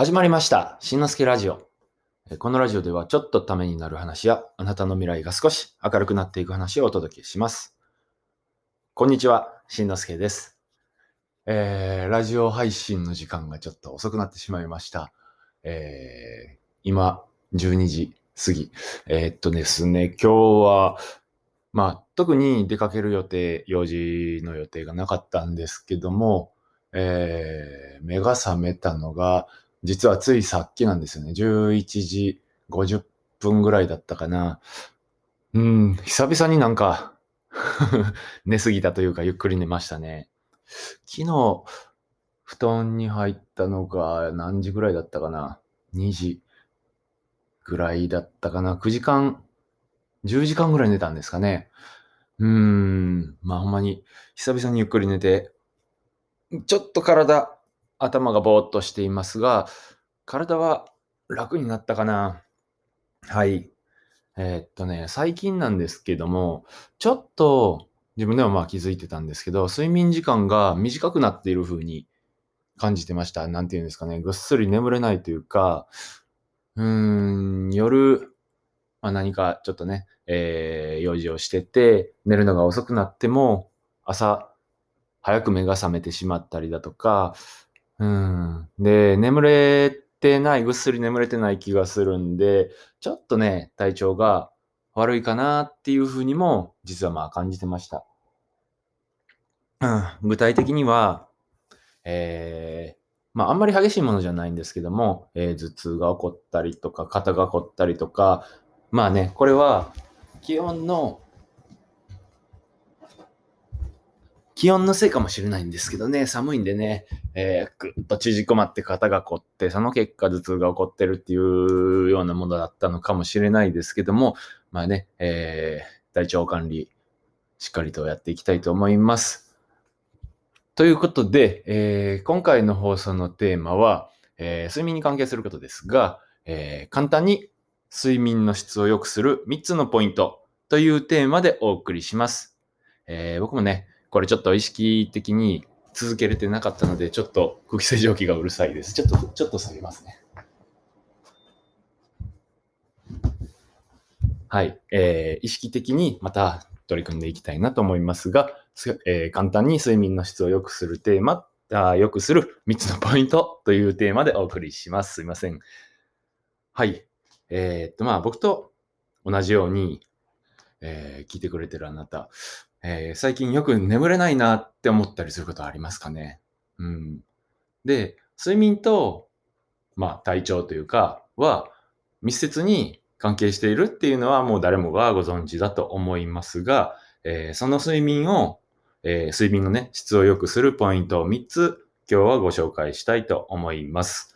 始まりました。しんのすけラジオ。このラジオではちょっとためになる話やあなたの未来が少し明るくなっていく話をお届けします。こんにちは、しんのすけです。えー、ラジオ配信の時間がちょっと遅くなってしまいました。えー、今、12時過ぎ。えーっとですね、今日は、まあ、特に出かける予定、用事の予定がなかったんですけども、えー、目が覚めたのが、実はついさっきなんですよね。11時50分ぐらいだったかな。うん、久々になんか 寝すぎたというか、ゆっくり寝ましたね。昨日、布団に入ったのが何時ぐらいだったかな。2時ぐらいだったかな。9時間、10時間ぐらい寝たんですかね。うーん、まあほんまに久々にゆっくり寝て、ちょっと体、頭がぼーっとしていますが、体は楽になったかな？はい。えーっとね、最近なんですけども、ちょっと自分でもまあ気づいてたんですけど、睡眠時間が短くなっている風に感じてました。なんていうんですかね、ぐっすり眠れないというか、うーん、夜、まあ、何かちょっとね、えー用事をしてて、寝るのが遅くなっても、朝、早く目が覚めてしまったりだとか、うん。で、眠れてない、ぐっすり眠れてない気がするんで、ちょっとね、体調が悪いかなっていうふうにも、実はまあ感じてました。具体的には、えーまああんまり激しいものじゃないんですけども、えー頭痛が起こったりとか、肩が凝ったりとか、まあね、これは気温の気温のせいかもしれないんですけどね、寒いんでね、えーぐっと縮こまって肩が凝って、その結果頭痛が起こってるっていうようなものだったのかもしれないですけども、まあね、えー体調管理、しっかりとやっていきたいと思います。ということで、えー今回の放送のテーマは、えー睡眠に関係することですが、えー簡単に睡眠の質を良くする3つのポイントというテーマでお送りします。え僕もね、これちょっと意識的に続けれてなかったので、ちょっと空気清浄機がうるさいです。ちょっと、ちょっと下げますね。はい。えー意識的にまた取り組んでいきたいなと思いますが、すえー簡単に睡眠の質を良くするテーマ、あ良くする3つのポイントというテーマでお送りします。すいません。はい。えーっと、まあ僕と同じように、えー聞いてくれてるあなた、えー最近よく眠れないなって思ったりすることはありますかね？うん。で、睡眠と、まあ体調というか、は密接に関係しているっていうのはもう誰もがご存知だと思いますが、えーその睡眠を、えー睡眠のね、質を良くするポイントを3つ今日はご紹介したいと思います。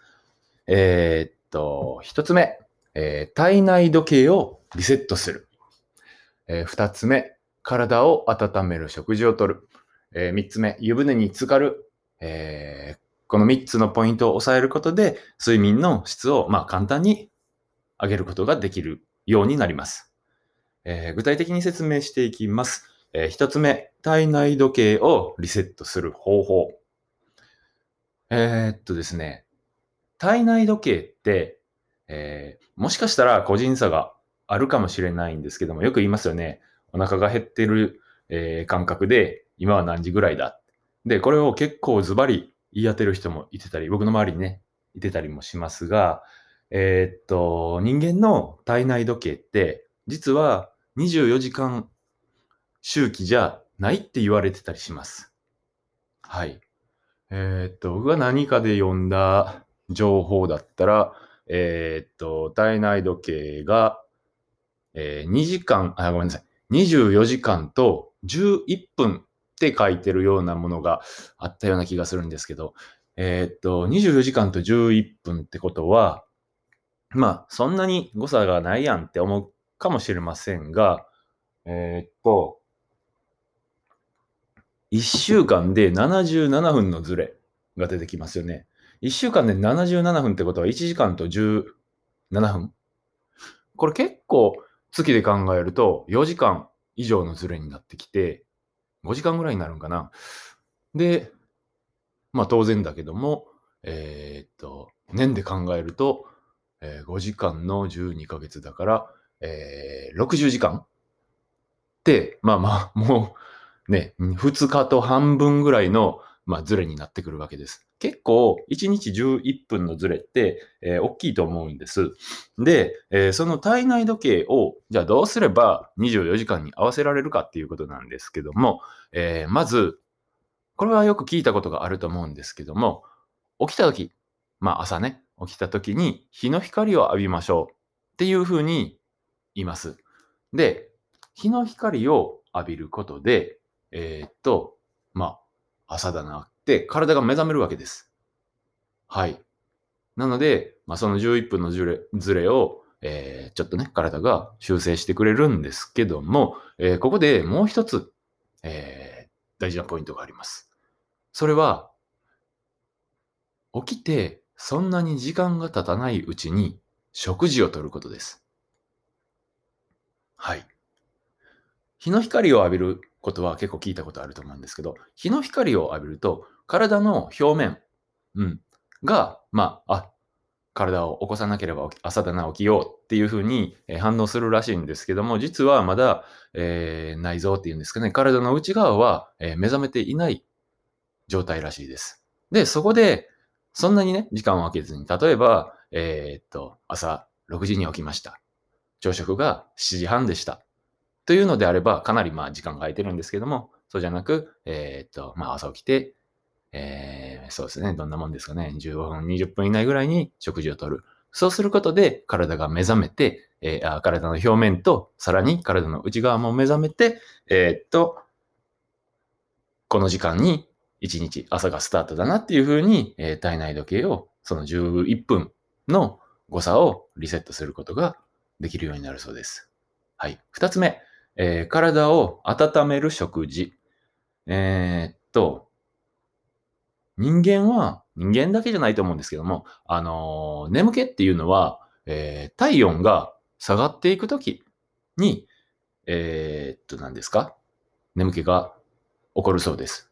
えーっと、1つ目、え体内時計をリセットする。え2つ目、体を温める食事をとる。え3つ目、湯船に浸かる。えーこの3つのポイントを押さえることで、睡眠の質をまあ簡単に上げることができるようになります。えー具体的に説明していきます。え1つ目、体内時計をリセットする方法。えーっとですね、体内時計って、えーもしかしたら個人差があるかもしれないんですけども、よく言いますよね。お腹が減ってる、えー感覚で、今は何時ぐらいだ？で、これを結構ズバリ言い当てる人もいてたり、僕の周りにね、いてたりもしますが、えーっと、人間の体内時計って、実は24時間周期じゃないって言われてたりします。はい。えーっと、僕が何かで読んだ情報だったら、えーっと、体内時計が、えー2時間、あ、ごめんなさい。24時間と11分って書いてるようなものがあったような気がするんですけど、えーっと、24時間と11分ってことは、まあ、そんなに誤差がないやんって思うかもしれませんが、えーっと、1週間で77分のズレが出てきますよね。1週間で77分ってことは1時間と17分？これ結構月で考えると4時間以上のズレになってきて、5時間ぐらいになるんかな。で、まあ当然だけども、えーっと、年で考えると、えー5時間の12ヶ月だから、えー60時間で、まあまあ、もうね、2日と半分ぐらいの、まあ、ズレになってくるわけです。結構、1日11分のズレって、えー大きいと思うんです。で、えーその体内時計を、じゃあどうすれば24時間に合わせられるかっていうことなんですけども、えーまず、これはよく聞いたことがあると思うんですけども、起きた時、まあ朝ね、起きた時に日の光を浴びましょうっていうふうに言います。で、日の光を浴びることで、えーっと、まあ、朝だなって体が目覚めるわけです。はい。なので、まあ、その11分のずれずれを、えーちょっとね、体が修正してくれるんですけども、えーここでもう一つ、えー大事なポイントがあります。それは、起きてそんなに時間が経たないうちに食事をとることです。はい。日の光を浴びることは結構聞いたことあると思うんですけど、日の光を浴びると体の表面、うん、が、まあ、あ、体を起こさなければ朝だな起きようっていうふうに反応するらしいんですけども、実はまだ、えー内臓っていうんですかね、体の内側は、え目覚めていない状態らしいです。で、そこで、そんなにね、時間を空けずに、例えば、えーっと、朝6時に起きました。朝食が7時半でした。というのであれば、かなりまあ時間が空いてるんですけども、そうじゃなく、えーっと、まあ朝起きて、えーそうですね、どんなもんですかね、15分、20分以内ぐらいに食事をとる。そうすることで体が目覚めて、えーあ体の表面と、さらに体の内側も目覚めて、えーっと、この時間に一日朝がスタートだなっていう風に、えー体内時計をその11分の誤差をリセットすることができるようになるそうです。はい。二つ目、えー体を温める食事。えーっと、人間は、人間だけじゃないと思うんですけども、あのー眠気っていうのは、えー体温が下がっていくときに、えーっと、何ですか？眠気が起こるそうです。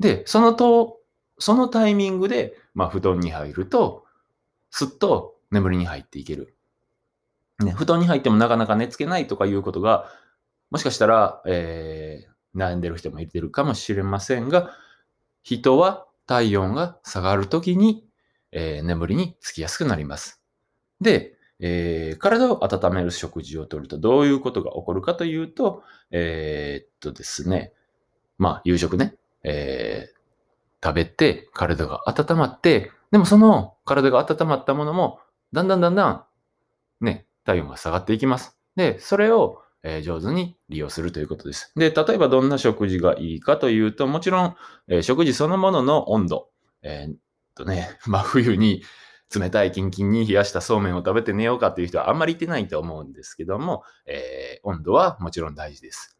で、そのと、そのタイミングで、まあ、布団に入ると、すっと眠りに入っていける。ね、布団に入ってもなかなか寝つけないとかいうことが、もしかしたら、えー悩んでる人もいるかもしれませんが、人は体温が下がるときに、えー眠りにつきやすくなります。で、えー体を温める食事をとるとどういうことが起こるかというと、えーっとですね、まあ、夕食ね、えー食べて体が温まって、でもその体が温まったものも、だんだんだんだん、ね、体温が下がっていきます。で、それを、え上手に利用するということです。で、例えばどんな食事がいいかというと、もちろん、え食事そのものの温度、えーっとね、真冬に冷たいキンキンに冷やしたそうめんを食べて寝ようかっていう人はあんまりいてないと思うんですけども、えー温度はもちろん大事です。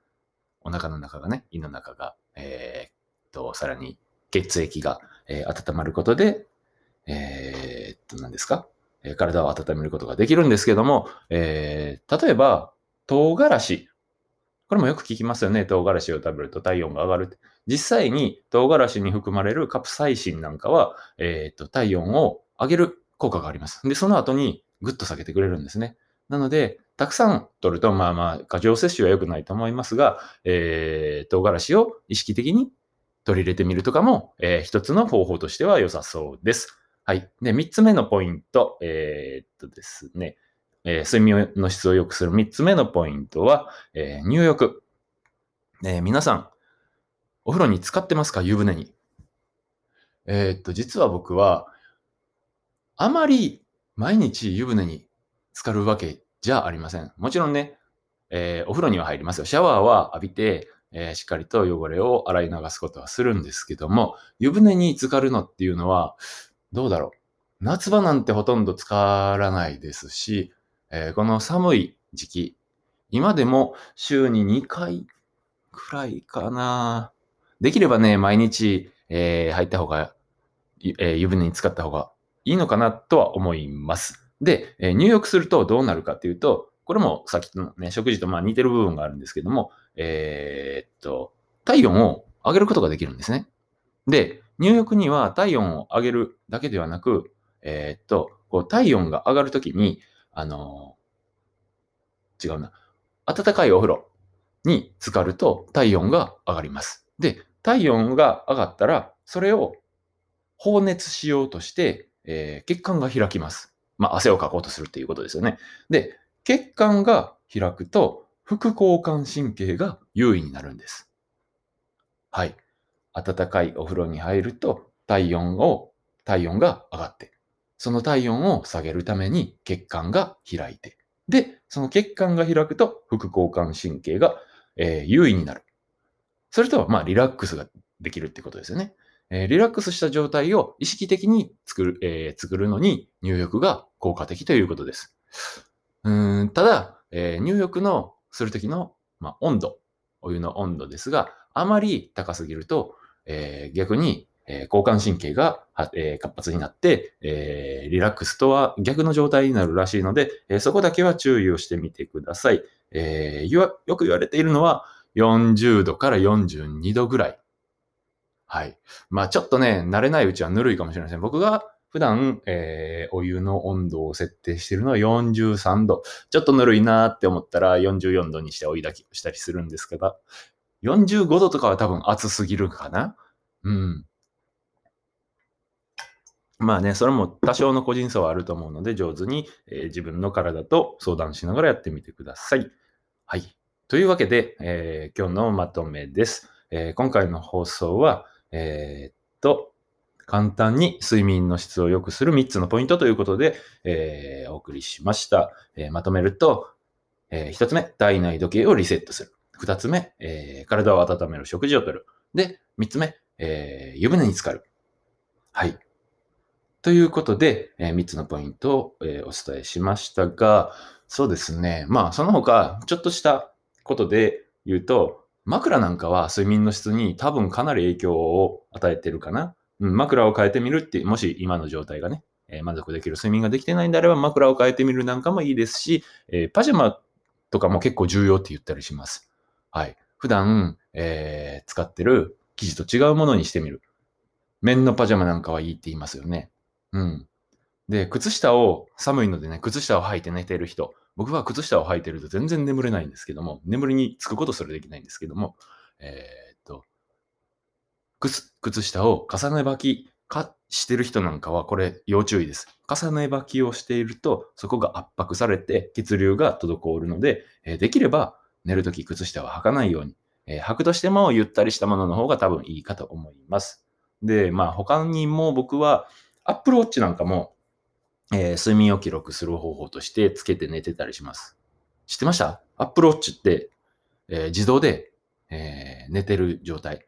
お腹の中がね、胃の中が、えーっと、さらに血液が、え温まることで、えっと、何ですか、体を温めることができるんですけども、えー例えば、唐辛子。これもよく聞きますよね。唐辛子を食べると体温が上がる。実際に唐辛子に含まれるカプサイシンなんかは、えーと、体温を上げる効果があります。で、その後にぐっと下げてくれるんですね。なので、たくさん取ると、まあまあ、過剰摂取は良くないと思いますが、えー、唐辛子を意識的に取り入れてみるとかも、えー一つの方法としては良さそうです。はい。で、三つ目のポイント、えーっとですね、え睡眠の質を良くする三つ目のポイントは、え入浴。え皆さん、お風呂に使ってますか？湯船に。えーっと、実は僕は、あまり毎日湯船に浸かるわけじゃありません。もちろんね、えーお風呂には入りますよ。シャワーは浴びて、えーしっかりと汚れを洗い流すことはするんですけども、湯船に浸かるのっていうのは、どうだろう？夏場なんてほとんど浸からないですし、えーこの寒い時期、今でも週に2回くらいかな。できればね、毎日、えー入った方が、えー湯船に浸かった方がいいのかなとは思います。で、え入浴するとどうなるかっていうと、これもさっきのね、食事とまあ似てる部分があるんですけども、えっと、体温を上げることができるんですね。で、入浴には体温を上げるだけではなく、え、っと、こう体温が上がるときに、あの、違うな。暖かいお風呂に浸かると体温が上がります。で、体温が上がったら、それを放熱しようとして、えー、血管が開きます。まあ、汗をかこうとするっていうことですよね。で、血管が開くと、副交感神経が優位になるんです。はい。暖かいお風呂に入ると、体温を、体温が上がって、その体温を下げるために血管が開いて、で、その血管が開くと副交感神経が、えー、優位になる。それとは、まあ、リラックスができるってことですよね。えー、リラックスした状態を意識的に作る、えー、作るのに入浴が効果的ということです。うんただ、えー、入浴のするときの、まあ、温度、お湯の温度ですが、あまり高すぎると、えー、逆に、えー、交感神経が、えー、活発になって、えー、リラックスとは逆の状態になるらしいので、え、そこだけは注意をしてみてください。え、よく言われているのは40度から42度ぐらい。はい。まあちょっとね、慣れないうちはぬるいかもしれません。僕が普段、え、お湯の温度を設定しているのは43度。ちょっとぬるいなーって思ったら44度にしてお湯だけしたりするんですけど、45度とかは多分暑すぎるかな。うん。まあね、それも多少の個人差はあると思うので、上手に、えー、自分の体と相談しながらやってみてください。はい。というわけで、えー、今日のまとめです。えー、今回の放送は、えっと、簡単に睡眠の質を良くする3つのポイントということで、えお送りしました。えまとめると、え1つ目、体内時計をリセットする。2つ目、え体を温める食事をとる。で、3つ目、え湯船に浸かる。はい。ということで、えー、3つのポイントを、えー、お伝えしましたが、そうですね。まあ、その他、ちょっとしたことで言うと、枕なんかは睡眠の質に多分かなり影響を与えてるかな。うん、枕を変えてみるって、もし今の状態がね、えー、満足できる睡眠ができてないんであれば、枕を変えてみるなんかもいいですし、えー、パジャマとかも結構重要って言ったりします。はい。普段、えー、使ってる生地と違うものにしてみる。綿のパジャマなんかはいいって言いますよね。うん。で、靴下を、寒いのでね、靴下を履いて寝てる人。僕は靴下を履いてると全然眠れないんですけども、眠りにつくことすらできないんですけども、えー、っと、靴、靴下を重ね履きかしてる人なんかはこれ要注意です。重ね履きをしていると、そこが圧迫されて血流が滞るので、えー、できれば寝るとき靴下は履かないように、えー、履くとしてもゆったりしたものの方が多分いいかと思います。で、まあ他にも僕は、Apple Watch なんかも、えー、睡眠を記録する方法としてつけて寝てたりします。知ってました ?Apple Watch って、えー、自動で、えー、寝てる状態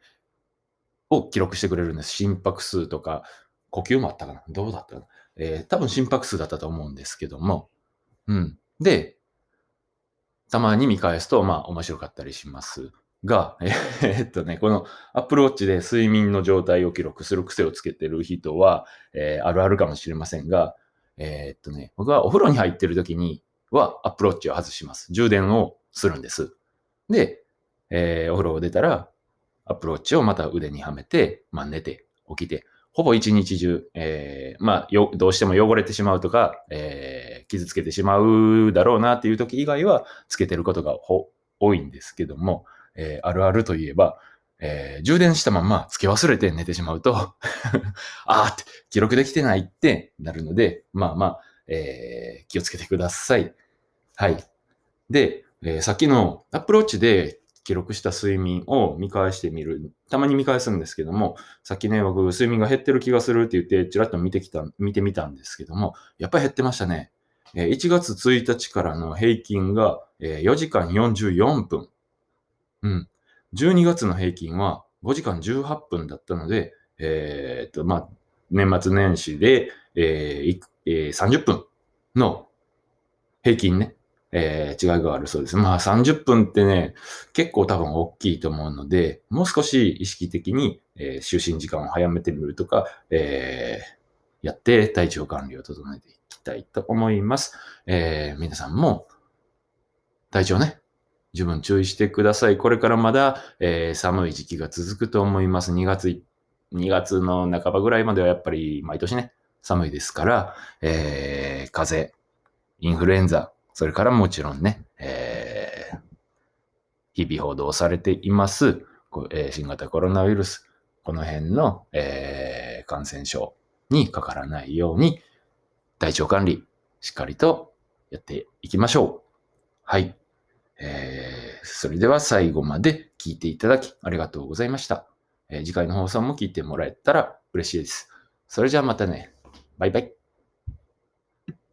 を記録してくれるんです。心拍数とか、呼吸もあったかな？どうだったかな？えー、多分心拍数だったと思うんですけども。うん。で、たまに見返すと、まあ面白かったりします。が、え、っとね、この Apple Watch で睡眠の状態を記録する癖をつけてる人は、えー、あるあるかもしれませんが、えー、っとね、僕はお風呂に入ってる時には Apple Watch を外します。充電をするんです。で、えー、お風呂を出たら Apple Watch をまた腕にはめて、まあ寝て、起きて、ほぼ一日中、えー、まあ、よ、どうしても汚れてしまうとか、えー、傷つけてしまうだろうなっていう時以外は、つけてることが多いんですけども、えー、あるあるといえば、えー、充電したまま付け忘れて寝てしまうと あーって記録できてないってなるので、まあまあ、えー、気をつけてください。はい。で、えー、さっきのアプローチで記録した睡眠を見返してみる。たまに見返すんですけども、さっきね、僕、睡眠が減ってる気がするって言って、ちらっと見てきた、見てみたんですけども、やっぱり減ってましたね。1月1日からの平均が4時間44分。うん。12月の平均は5時間18分だったので、えー、っと、まあ、年末年始で、えーえー、30分の平均ね、えー、違いがあるそうです。まあ30分ってね、結構多分大きいと思うので、もう少し意識的に、えー、就寝時間を早めてみるとか、えー、やって体調管理を整えていきたいと思います。え、皆さんも体調ね、十分注意してください。これからまだ、えー、寒い時期が続くと思います。2月2月の半ばぐらいまではやっぱり毎年ね、寒いですから、えー、風邪、インフルエンザ、それからもちろんね、えー、日々報道されています、えー新型コロナウイルス、この辺の、えー感染症にかからないように、体調管理、しっかりとやっていきましょう。はい。えーそれでは最後まで聞いていただきありがとうございました。えー次回の放送も聞いてもらえたら嬉しいです。それじゃあまたね。バイバイ。